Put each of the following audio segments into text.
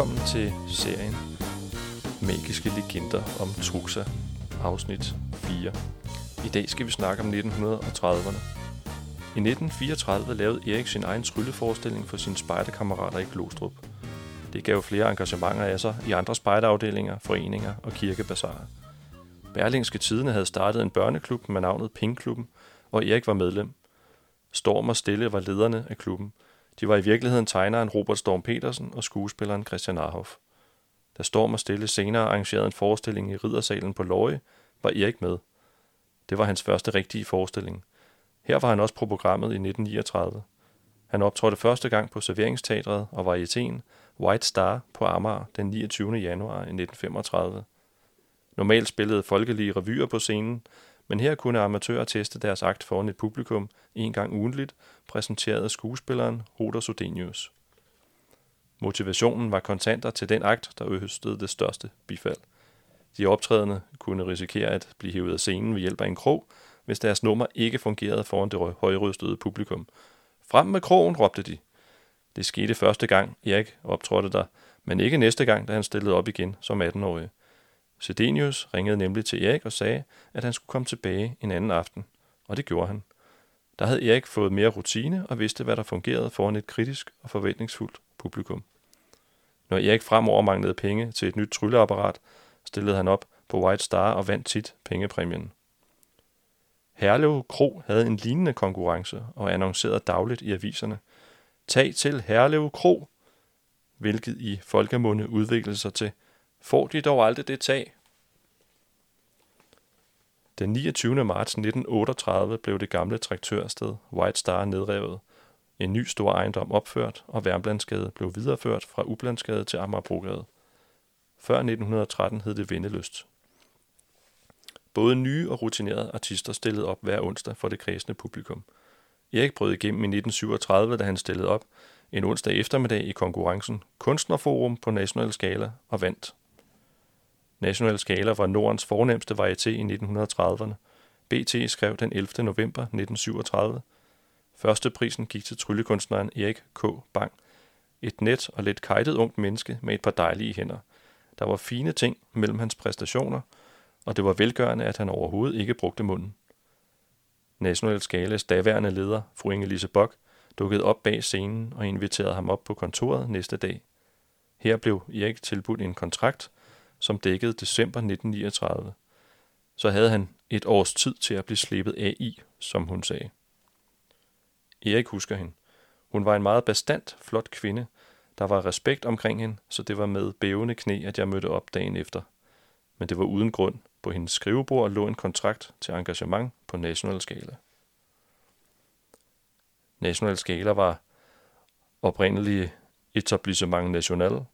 Velkommen til serien Magiske legender om Truxa, afsnit 4. I dag skal vi snakke om 1930'erne. I 1934 lavede Erik sin egen trylleforestilling for sine spejderkammerater i Glostrup. Det gav flere engagementer af sig i andre spejderafdelinger, foreninger og kirkebasarer. Berlingske Tidene havde startet en børneklub med navnet Pinkklubben, og Erik var medlem. Storm og Stille var lederne af klubben. De var i virkeligheden tegneren Robert Storm Petersen og skuespilleren Christian Arhoff. Da Storm og Stille senere arrangerede en forestilling i Riddersalen på Løje, var Erik med. Det var hans første rigtige forestilling. Her var han også på programmet i 1939. Han optrådte første gang på Serveringsteatret og var i Athen White Star på Amager den 29. januar i 1935. Normalt spillede folkelige revyer på scenen, men her kunne amatører teste deres akt foran et publikum en gang ugentligt, præsenteret af skuespilleren Roder Sodenius. Motivationen var kontanter til den akt, der høstede det største bifald. De optrædende kunne risikere at blive hævet af scenen ved hjælp af en krog, hvis deres nummer ikke fungerede foran det højrystede publikum. Frem med krogen, råbte de. Det skete første gang, Erik optrådte der, men ikke næste gang, da han stillede op igen som 18-årig. Sedenius ringede nemlig til Erik og sagde, at han skulle komme tilbage en anden aften, og det gjorde han. Der havde Erik fået mere rutine og vidste, hvad der fungerede foran et kritisk og forventningsfuldt publikum. Når Erik fremover manglede penge til et nyt trylleapparat, stillede han op på White Star og vandt tit pengepræmien. Herlev Kro havde en lignende konkurrence og annoncerede dagligt i aviserne. Tag til Herlev Kro, hvilket i folkemunde udviklede sig til – Får de dog aldrig det tag? Den 29. marts 1938 blev det gamle traktørsted White Star nedrevet, en ny stor ejendom opført, og Værmlandsgade blev videreført fra Ublandsgade til Amagerbrogade. Før 1913 hed det Vendeløst. Både nye og rutinerede artister stillede op hver onsdag for det kredsende publikum. Erik brød igennem i 1937, da han stillede op en onsdag eftermiddag i konkurrencen Kunstnerforum på National Skala og vandt. National Skala var Nordens fornemmeste varieté i 1930'erne. BT skrev den 11. november 1937. Første prisen gik til tryllekunstneren Erik K. Bang. Et net og lidt kajtet ungt menneske med et par dejlige hænder. Der var fine ting mellem hans præstationer, og det var velgørende, at han overhovedet ikke brugte munden. National Skales daværende leder, fru Inge-Lise Bock, dukkede op bag scenen og inviterede ham op på kontoret næste dag. Her blev Erik tilbudt en kontrakt, som dækkede december 1939. Så havde han et års tid til at blive slippet af i, som hun sagde. Erik husker hende. Hun var en meget bestandt, flot kvinde. Der var respekt omkring hende, så det var med bævende knæ, at jeg mødte op dagen efter. Men det var uden grund. På hendes skrivebord lå en kontrakt til engagement på national skala. National Skala var oprindeligt Etablissement National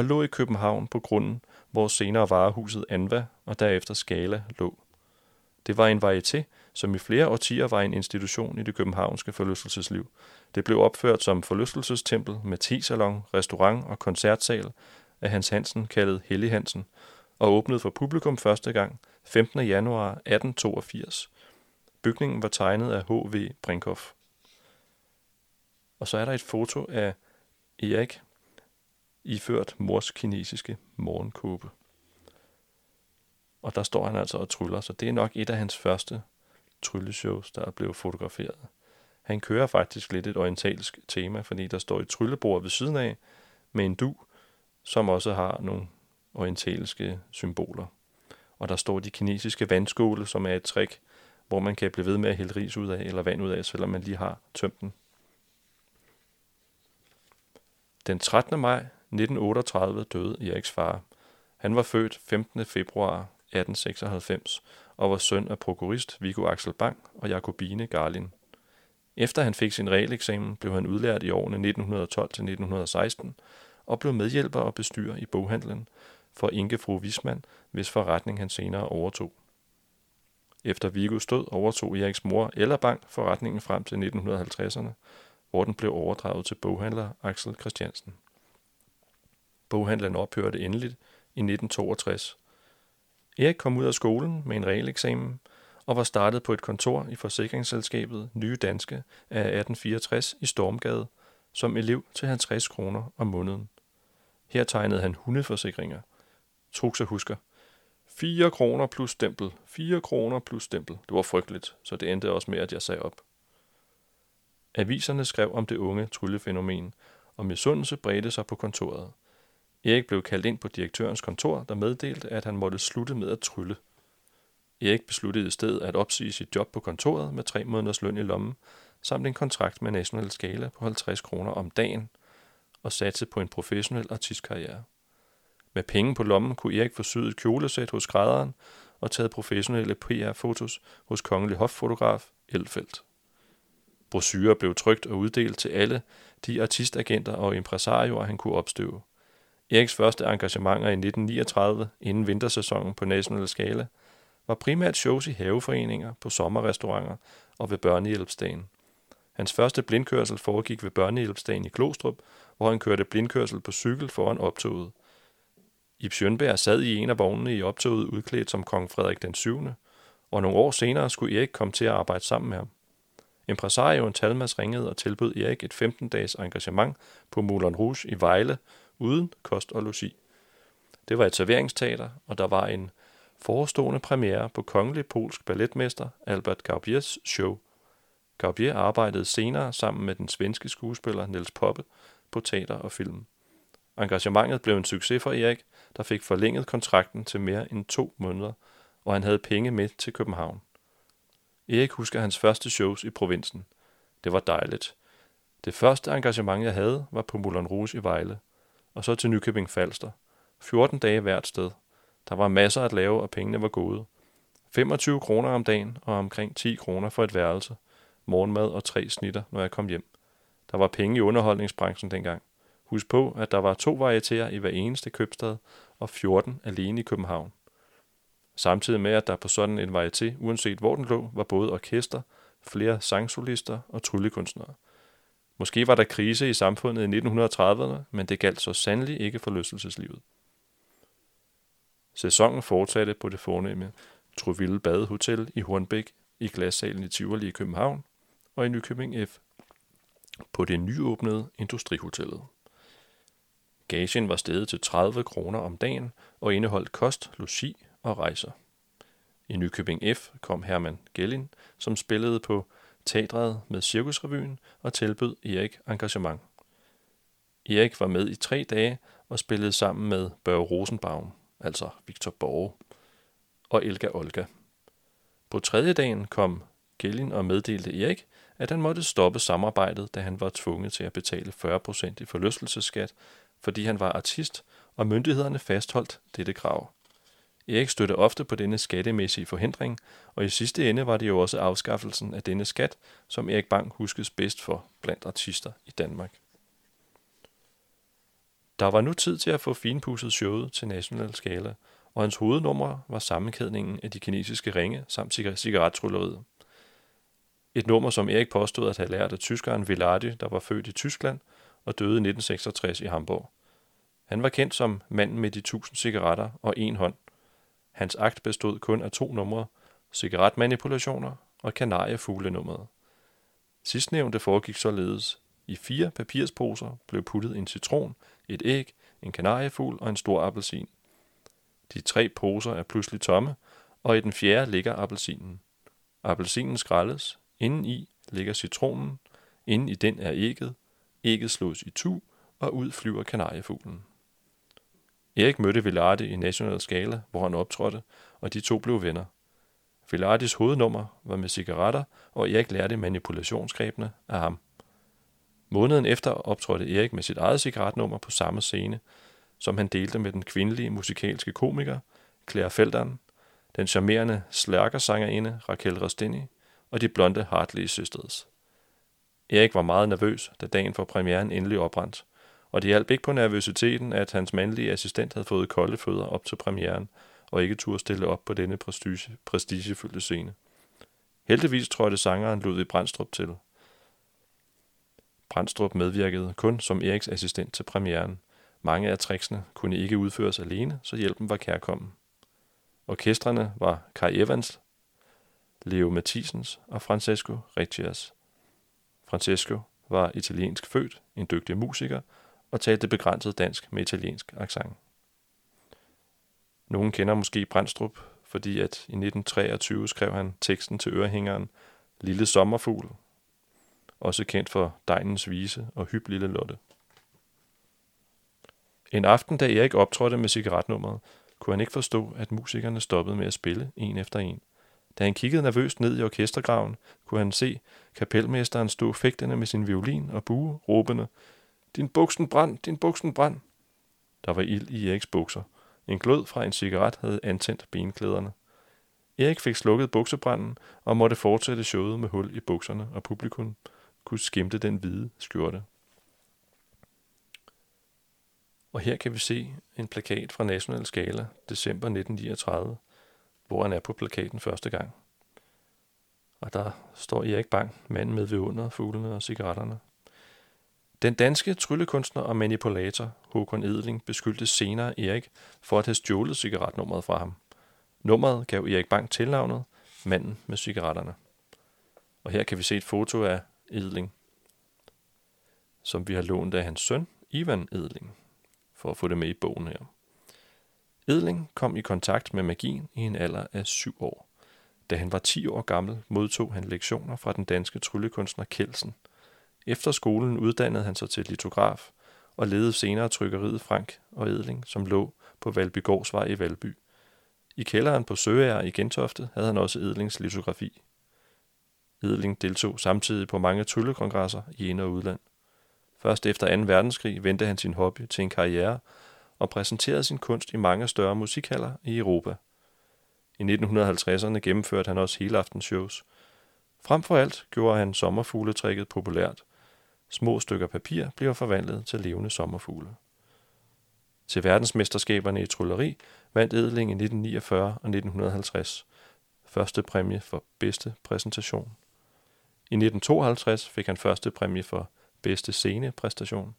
og lå i København på grunden hvor senere varehuset Anva og derefter Skala lå. Det var en varieté, som i flere årtier var en institution i det københavnske forlystelsesliv. Det blev opført som forlystelsestempel med tesalon, restaurant og koncertsal af Hans Hansen, kaldet Hellig Hansen, og åbnede for publikum første gang 15. januar 1882. Bygningen var tegnet af H.V. Brinkhoff. Og så er der et foto af Erik iført mors kinesiske morgenkåbe. Og der står han altså og tryller, så det er nok et af hans første trylleshows, der er blevet fotograferet. Han kører faktisk lidt et orientalsk tema, fordi der står et tryllebord ved siden af med en du, som også har nogle orientalske symboler. Og der står de kinesiske vandskåle, som er et trick, hvor man kan blive ved med at hælde ris ud af, eller vand ud af, selvom man lige har tømt den. Den 13. maj 1938 døde Eriks far. Han var født 15. februar 1896 og var søn af prokurist Viggo Axel Bang og Jakobine Garlin. Efter han fik sin realeksamen, blev han udlært i årene 1912-1916 og blev medhjælper og bestyrer i boghandlen for Inge Fru Wisman, hvis forretning han senere overtog. Efter Vigos død overtog Eriks mor eller bank forretningen frem til 1950'erne, hvor den blev overdraget til boghandler Axel Christiansen. Boghandlen ophørte endeligt i 1962. Erik kom ud af skolen med en realeksamen og var startet på et kontor i forsikringsselskabet Nye Danske af 1864 i Stormgade som elev til 50 kroner om måneden. Her tegnede han hundeforsikringer. Truxa husker. 4 kroner plus stempel. 4 kroner plus stempel. Det var frygteligt, så det endte også med, at jeg sagde op. Aviserne skrev om det unge tryllefænomen, og misundelse bredte sig på kontoret. Erik blev kaldt ind på direktørens kontor, der meddelte, at han måtte slutte med at trylle. Erik besluttede i stedet at opsige sit job på kontoret med tre måneders løn i lommen, samt en kontrakt med National Skala på 50 kroner om dagen, og satse på en professionel artistkarriere. Med penge på lommen kunne Erik få syet et kjolesæt hos skrædderen og taget professionelle PR-fotos hos kongelig hoffotograf Elfeldt. Brosyrer blev trygt og uddelt til alle de artistagenter og impresarioer, han kunne opstøve. Eriks første engagementer i 1939, inden vintersæsonen på National skala, var primært shows i haveforeninger, på sommerrestauranter og ved børnehjælpsdagen. Hans første blindkørsel foregik ved børnehjælpsdagen i Klostrup, hvor han kørte blindkørsel på cykel foran optoget. Ib Sjønberg sad i en af vognene i optoget udklædt som kong Frederik den 7., og nogle år senere skulle Erik komme til at arbejde sammen med ham. Impresarioen Talmas ringede og tilbød Erik et 15-dages engagement på Moulin Rouge i Vejle, uden kost og logi. Det var et serveringsteater, og der var en forestående premiere på kongelig polsk balletmester Albert Gaubiers show. Gaubier arbejdede senere sammen med den svenske skuespiller Niels Poppe på teater og film. Engagementet blev en succes for Erik, der fik forlænget kontrakten til mere end to måneder, og han havde penge med til København. Erik husker hans første shows i provinsen. Det var dejligt. Det første engagement, jeg havde, var på Moulin Rouge i Vejle, og så til Nykøbing Falster. 14 dage hvert sted. Der var masser at lave, og pengene var gode. 25 kroner om dagen og omkring 10 kroner for et værelse, morgenmad og tre snitter, når jeg kom hjem. Der var penge i underholdningsbranchen dengang. Husk på, at der var to varietéer i hver eneste købstad og 14 alene i København. Samtidig med, at der på sådan en varieté, uanset hvor den lå, var både orkester, flere sangsolister og tryllekunstnere. Måske var der krise i samfundet i 1930'erne, men det galt så sandelig ikke forlystelseslivet. Sæsonen fortsatte på det fornemme Truville Badehotel i Hornbæk, i glassalen i Tivoli i København og i Nykøbing F. på det nyåbnede Industrihotellet. Gagen var steget til 30 kroner om dagen og indeholdt kost, logi og rejser. I Nykøbing F kom Herman Gellin, som spillede på teatret med Cirkusrevyen og tilbød Erik engagement. Erik var med i tre dage og spillede sammen med Børge Rosenbaum, altså Victor Borge, og Elga Olga. På tredje dagen kom Gellin og meddelte Erik, at han måtte stoppe samarbejdet, da han var tvunget til at betale 40% i forlystelsesskat, fordi han var artist, og myndighederne fastholdt dette krav. Erik støtte ofte på denne skattemæssige forhindring, og i sidste ende var det jo også afskaffelsen af denne skat, som Erik Bang huskes bedst for blandt artister i Danmark. Der var nu tid til at få finpudset showet til national skala, og hans hovednummer var sammenkædningen af de kinesiske ringe samt cigarettrylleriet. Et nummer, som Erik påstod at have lært af tyskeren Villardi, der var født i Tyskland og døde i 1966 i Hamburg. Han var kendt som manden med de tusind cigaretter og en hånd – Hans akt bestod kun af to numre, cigaretmanipulationer og kanariefuglenummeret. Sidstnævnte foregik således. I fire papirsposer blev puttet en citron, et æg, en kanariefugl og en stor appelsin. De tre poser er pludselig tomme, og i den fjerde ligger appelsinen. Appelsinen skrælles, inden i ligger citronen, inden i den er ægget, ægget slås i tu, og ud flyver kanariefuglen. Erik mødte Villardi i National Skala, hvor han optrådte, og de to blev venner. Villardis hovednummer var med cigaretter, og Erik lærte manipulationsgrebene af ham. Måneden efter optrådte Erik med sit eget cigaretnummer på samme scene, som han delte med den kvindelige musikalske komiker Claire Feldern, den charmerende slærkersangerinde Raquel Rostini og de blonde Hartley Sisters. Erik var meget nervøs, da dagen for premieren endelig oprandt og det hjalp ikke på nervøsiteten, at hans mandlige assistent havde fået kolde fødder op til premieren, og ikke turde stille op på denne prestige, prestigefyldte scene. Heldigvis trådte sangeren Ludvig Brandstrup til. Brandstrup medvirkede kun som Eriks assistent til premieren. Mange af tricksene kunne ikke udføres alene, så hjælpen var kærkommen. Orkestrene var Kai Evans, Leo Mathisens og Francesco Riccias. Francesco var italiensk født, en dygtig musiker og talte begrænset dansk med italiensk accent. Nogen kender måske Brandstrup, fordi at i 1923 skrev han teksten til ørehængeren Lille Sommerfugl, også kendt for Dejnens Vise og Hyb Lille Lotte. En aften, da Erik optrådte med cigaretnummeret, kunne han ikke forstå, at musikerne stoppede med at spille en efter en. Da han kiggede nervøst ned i orkestergraven, kunne han se kapelmesteren stå fægtende med sin violin og bue, råbende, din buksen brand, din buksen brand. Der var ild i Eriks bukser. En glød fra en cigaret havde antændt benklæderne. Erik fik slukket buksebranden og måtte fortsætte showet med hul i bukserne, og publikum kunne skimte den hvide skjorte. Og her kan vi se en plakat fra National Skala, december 1939, hvor han er på plakaten første gang. Og der står Erik Bang, manden med vidunder, fuglene og cigaretterne. Den danske tryllekunstner og manipulator Håkon Edling beskyldte senere Erik for at have stjålet cigaretnummeret fra ham. Nummeret gav Erik Bang tilnavnet Manden med cigaretterne. Og her kan vi se et foto af Edling, som vi har lånt af hans søn, Ivan Edling, for at få det med i bogen her. Edling kom i kontakt med magien i en alder af syv år. Da han var 10 år gammel, modtog han lektioner fra den danske tryllekunstner Kelsen. Efter skolen uddannede han sig til litograf og ledede senere trykkeriet Frank og Edling, som lå på Valbygårdsvej i Valby. I kælderen på Søager i Gentofte havde han også Edlings litografi. Edling deltog samtidig på mange tryllekongresser i ind- og udland. Først efter 2. verdenskrig vendte han sin hobby til en karriere og præsenterede sin kunst i mange større musikhaller i Europa. I 1950'erne gennemførte han også hele helaftenshows. Frem for alt gjorde han sommerfugletrækket populært. Små stykker papir bliver forvandlet til levende sommerfugle. Til verdensmesterskaberne i trylleri vandt Edling i 1949 og 1950 første præmie for bedste præsentation. I 1952 fik han første præmie for bedste scenepræstation.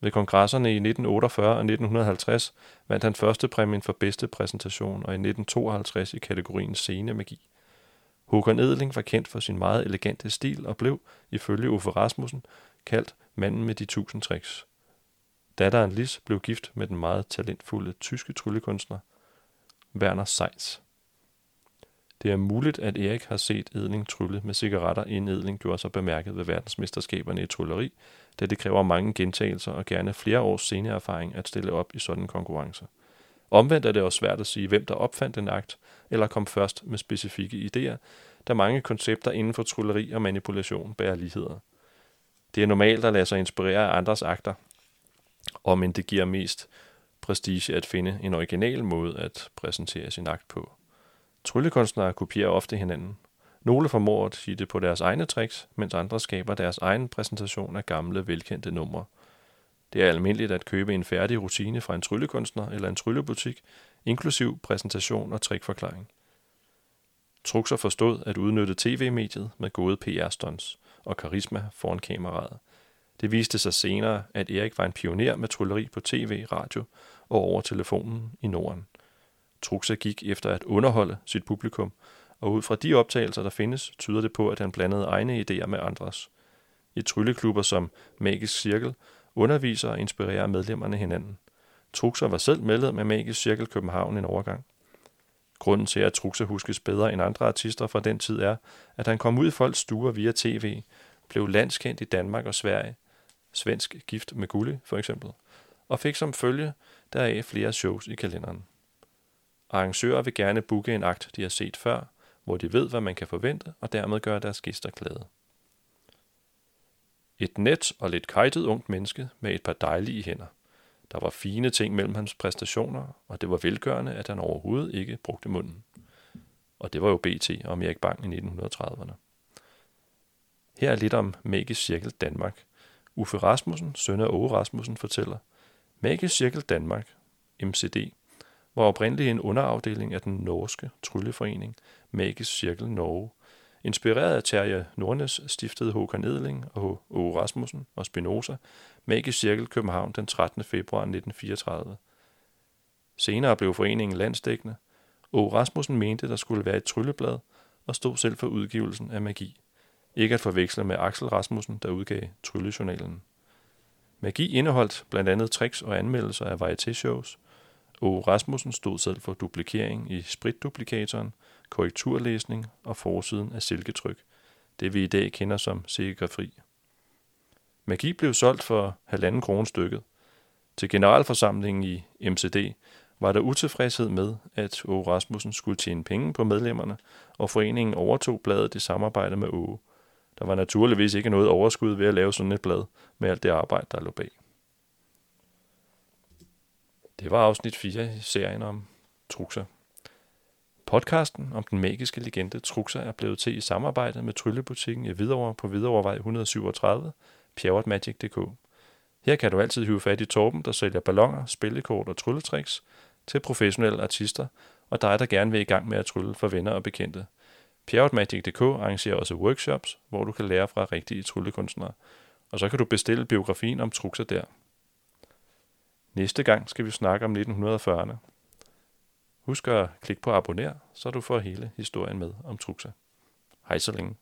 Ved kongresserne i 1948 og 1950 vandt han første præmien for bedste præsentation og i 1952 i kategorien scenemagi. Håkon Edling var kendt for sin meget elegante stil og blev, ifølge Uffe Rasmussen, kaldt manden med de tusind tricks. Datteren Lis blev gift med den meget talentfulde tyske tryllekunstner Werner Seitz. Det er muligt, at Erik har set Edling trylle med cigaretter, inden Edling gjorde sig bemærket ved verdensmesterskaberne i trylleri, da det kræver mange gentagelser og gerne flere års sceneerfaring at stille op i sådan en konkurrence. Omvendt er det også svært at sige, hvem der opfandt en akt, eller kom først med specifikke idéer, da mange koncepter inden for trylleri og manipulation bærer ligheder. Det er normalt at lade sig inspirere af andres akter, om end det giver mest prestige at finde en original måde at præsentere sin akt på. Tryllekunstnere kopierer ofte hinanden. Nogle formår at sige det på deres egne tricks, mens andre skaber deres egen præsentation af gamle, velkendte numre. Det er almindeligt at købe en færdig rutine fra en tryllekunstner eller en tryllebutik, inklusiv præsentation og trickforklaring. Truxer forstod at udnytte tv-mediet med gode PR-stunts og karisma foran kameraet. Det viste sig senere, at Erik var en pioner med trylleri på tv, radio og over telefonen i Norden. Truxa gik efter at underholde sit publikum, og ud fra de optagelser, der findes, tyder det på, at han blandede egne idéer med andres. I trylleklubber som Magisk Cirkel underviser og inspirerer medlemmerne hinanden. Truxer var selv medlem af Magisk Cirkel København en overgang. Grunden til, at Truxer huskes bedre end andre artister fra den tid er, at han kom ud i folks stuer via tv, blev landskendt i Danmark og Sverige, svensk gift med gulde for eksempel, og fik som følge deraf flere shows i kalenderen. Arrangører vil gerne booke en akt, de har set før, hvor de ved, hvad man kan forvente, og dermed gøre deres gæster glade. Et net og lidt kajtet ungt menneske med et par dejlige hænder. Der var fine ting mellem hans præstationer, og det var velgørende, at han overhovedet ikke brugte munden. Og det var jo BT om Erik Bang i 1930'erne. Her er lidt om Magisk Cirkel Danmark. Uffe Rasmussen, søn af Åge Rasmussen, fortæller, Magisk Cirkel Danmark, MCD, var oprindeligt en underafdeling af den norske trylleforening Magisk Cirkel Norge. Inspireret af Terje Nordnes stiftede Håkan Edling og Åge Rasmussen og Spinoza Magisk Cirkel København den 13. februar 1934. Senere blev foreningen landsdækkende. Åge Rasmussen mente, der skulle være et trylleblad og stod selv for udgivelsen af magi. Ikke at forveksle med Axel Rasmussen, der udgav Tryllejournalen. Magi indeholdt blandt andet tricks og anmeldelser af varieté-shows. O. Rasmussen stod selv for duplikering i spritduplikatoren, korrekturlæsning og forsiden af silketryk. Det vi i dag kender som serigrafri. Magi blev solgt for halvanden krone stykket. Til generalforsamlingen i MCD var der utilfredshed med, at Åge Rasmussen skulle tjene penge på medlemmerne, og foreningen overtog bladet i samarbejde med Åge. Der var naturligvis ikke noget overskud ved at lave sådan et blad med alt det arbejde, der lå bag. Det var afsnit 4 i serien om trukser. Podcasten om den magiske legende Truxa er blevet til i samarbejde med Tryllebutikken i Hvidovre på Hvidovrevej 137, pjerretmagic.dk. Her kan du altid hive fat i Torben, der sælger ballonger, spillekort og trylletricks til professionelle artister, og dig, der gerne vil i gang med at trylle for venner og bekendte. Pjerretmagic.dk arrangerer også workshops, hvor du kan lære fra rigtige tryllekunstnere. Og så kan du bestille biografien om Truxa der. Næste gang skal vi snakke om 1940'erne. Husk at klikke på abonner, så du får hele historien med om Truxa. Hej så længe.